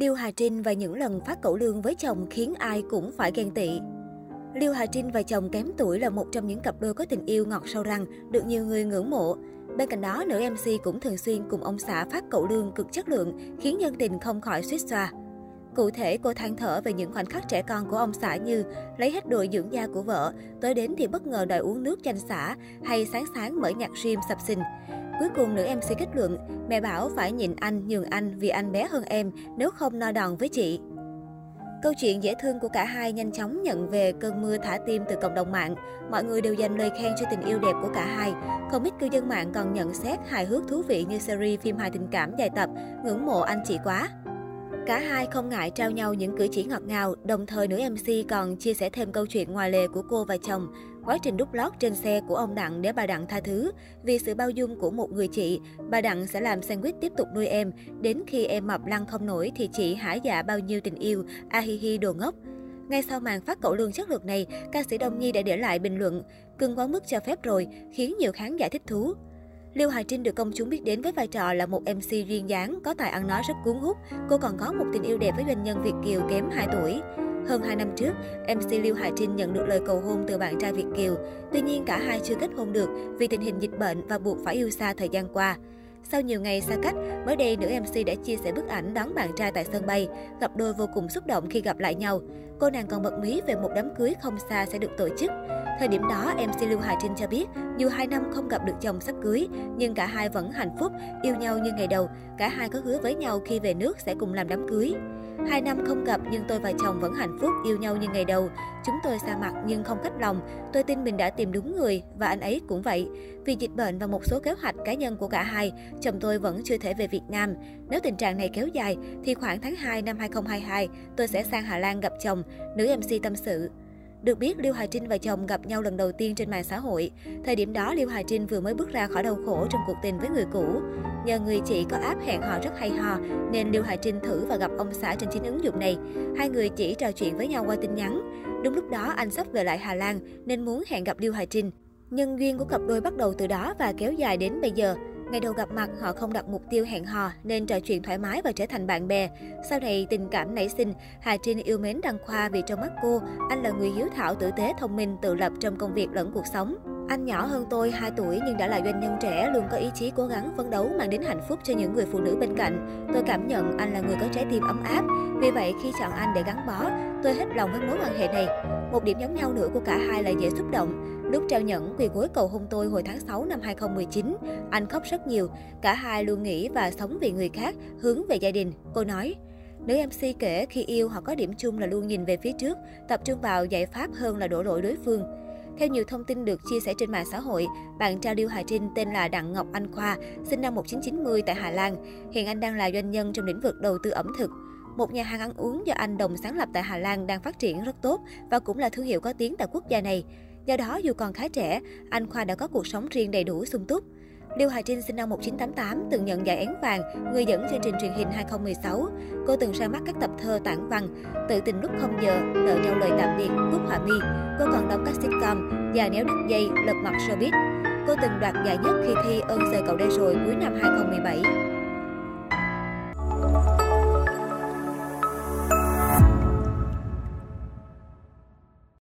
Liêu Hà Trinh và những lần phát cẩu lương với chồng khiến ai cũng phải ghen tị. Liêu Hà Trinh và chồng kém tuổi là một trong những cặp đôi có tình yêu ngọt sâu răng, được nhiều người ngưỡng mộ. Bên cạnh đó, nữ MC cũng thường xuyên cùng ông xã phát cẩu lương cực chất lượng, khiến nhân tình không khỏi suýt xoa. Cụ thể, cô than thở về những khoảnh khắc trẻ con của ông xã như lấy hết đồ dưỡng da của vợ, tới đến thì bất ngờ đòi uống nước chanh xả, hay sáng sáng mở nhạc riêng sập sình. Cuối cùng, nữ MC kết luận, mẹ bảo phải nhịn anh, nhường anh vì anh bé hơn em, nếu không no đòn với chị. Câu chuyện dễ thương của cả hai nhanh chóng nhận về cơn mưa thả tim từ cộng đồng mạng. Mọi người đều dành lời khen cho tình yêu đẹp của cả hai. Không ít cư dân mạng còn nhận xét hài hước thú vị như series phim hài tình cảm dài tập, ngưỡng mộ anh chị quá. Cả hai không ngại trao nhau những cử chỉ ngọt ngào, đồng thời nữ MC còn chia sẻ thêm câu chuyện ngoài lề của cô và chồng. Quá trình đút lót trên xe của ông Đặng để bà Đặng tha thứ. Vì sự bao dung của một người chị, bà Đặng sẽ làm sandwich tiếp tục nuôi em. Đến khi em mập lăn không nổi thì chị hả dạ bao nhiêu tình yêu, a hi hi đồ ngốc. Ngay sau màn phát cậu lương chất lượng này, ca sĩ Đông Nhi đã để lại bình luận, cưng quá mức cho phép rồi, khiến nhiều khán giả thích thú. Lưu Hà Trinh được công chúng biết đến với vai trò là một MC duyên dáng, có tài ăn nói rất cuốn hút. Cô còn có một tình yêu đẹp với doanh nhân Việt Kiều kém 2 tuổi. Hơn 2 năm trước, MC Lưu Hà Trinh nhận được lời cầu hôn từ bạn trai Việt Kiều. Tuy nhiên cả hai chưa kết hôn được vì tình hình dịch bệnh và buộc phải yêu xa thời gian qua. Sau nhiều ngày xa cách, mới đây nữ MC đã chia sẻ bức ảnh đón bạn trai tại sân bay. Cặp đôi vô cùng xúc động khi gặp lại nhau. Cô nàng còn bật mí về một đám cưới không xa sẽ được tổ chức. Thời điểm đó, MC Lưu Hà Trinh cho biết, dù hai năm không gặp được chồng sắp cưới, nhưng cả hai vẫn hạnh phúc, yêu nhau như ngày đầu. Cả hai có hứa với nhau khi về nước sẽ cùng làm đám cưới. Hai năm không gặp nhưng tôi và chồng vẫn hạnh phúc, yêu nhau như ngày đầu. Chúng tôi xa mặt nhưng không cách lòng. Tôi tin mình đã tìm đúng người và anh ấy cũng vậy. Vì dịch bệnh và một số kế hoạch cá nhân của cả hai, chồng tôi vẫn chưa thể về Việt Nam. Nếu tình trạng này kéo dài thì khoảng tháng 2 năm 2022, tôi sẽ sang Hà Lan gặp chồng, nữ MC tâm sự. Được biết, Liêu Hà Trinh và chồng gặp nhau lần đầu tiên trên mạng xã hội. Thời điểm đó, Liêu Hà Trinh vừa mới bước ra khỏi đau khổ trong cuộc tình với người cũ. Nhờ người chị có app hẹn hò rất hay ho, nên Liêu Hà Trinh thử và gặp ông xã trên chính ứng dụng này. Hai người chỉ trò chuyện với nhau qua tin nhắn. Đúng lúc đó, anh sắp về lại Hà Lan, nên muốn hẹn gặp Liêu Hà Trinh. Nhân duyên của cặp đôi bắt đầu từ đó và kéo dài đến bây giờ. Ngày đầu gặp mặt, họ không đặt mục tiêu hẹn hò nên trò chuyện thoải mái và trở thành bạn bè. Sau này, tình cảm nảy sinh, Hà Trinh yêu mến Đăng Khoa vì trong mắt cô, anh là người hiếu thảo, tử tế, thông minh, tự lập trong công việc lẫn cuộc sống. Anh nhỏ hơn tôi 2 tuổi nhưng đã là doanh nhân trẻ, luôn có ý chí cố gắng phấn đấu mang đến hạnh phúc cho những người phụ nữ bên cạnh. Tôi cảm nhận anh là người có trái tim ấm áp. Vì vậy, khi chọn anh để gắn bó, tôi hết lòng với mối quan hệ này. Một điểm giống nhau nữa của cả hai là dễ xúc động. Lúc trao nhẫn quỳ gối cầu hôn tôi hồi tháng 6 năm 2019, anh khóc rất nhiều. Cả hai luôn nghĩ và sống vì người khác, hướng về gia đình. Cô nói, Nữ MC kể khi yêu họ có điểm chung là luôn nhìn về phía trước, tập trung vào giải pháp hơn là đổ lỗi đối phương. Theo nhiều thông tin được chia sẻ trên mạng xã hội, bạn trao điêu Hà Trinh tên là Đặng Ngọc Anh Khoa, sinh năm 1990 tại Hà Lan. Hiện anh đang là doanh nhân trong lĩnh vực đầu tư ẩm thực. Một nhà hàng ăn uống do anh đồng sáng lập tại Hà Lan đang phát triển rất tốt và cũng là thương hiệu có tiếng tại quốc gia này. Do đó, dù còn khá trẻ, anh Khoa đã có cuộc sống riêng đầy đủ sung túc. Liêu Hà Trinh sinh năm 1988 từng nhận giải Én vàng, người dẫn chương trình truyền hình 2016. Cô từng ra mắt các tập thơ tản văn, tự tình lúc không giờ, nợ nhau lời tạm biệt, cúc họa mi. Cô còn đóng các sitcom, già néo đứt dây, lật mặt showbiz. Cô từng đoạt giải nhất khi thi ơn rời cậu đây rồi cuối năm 2017.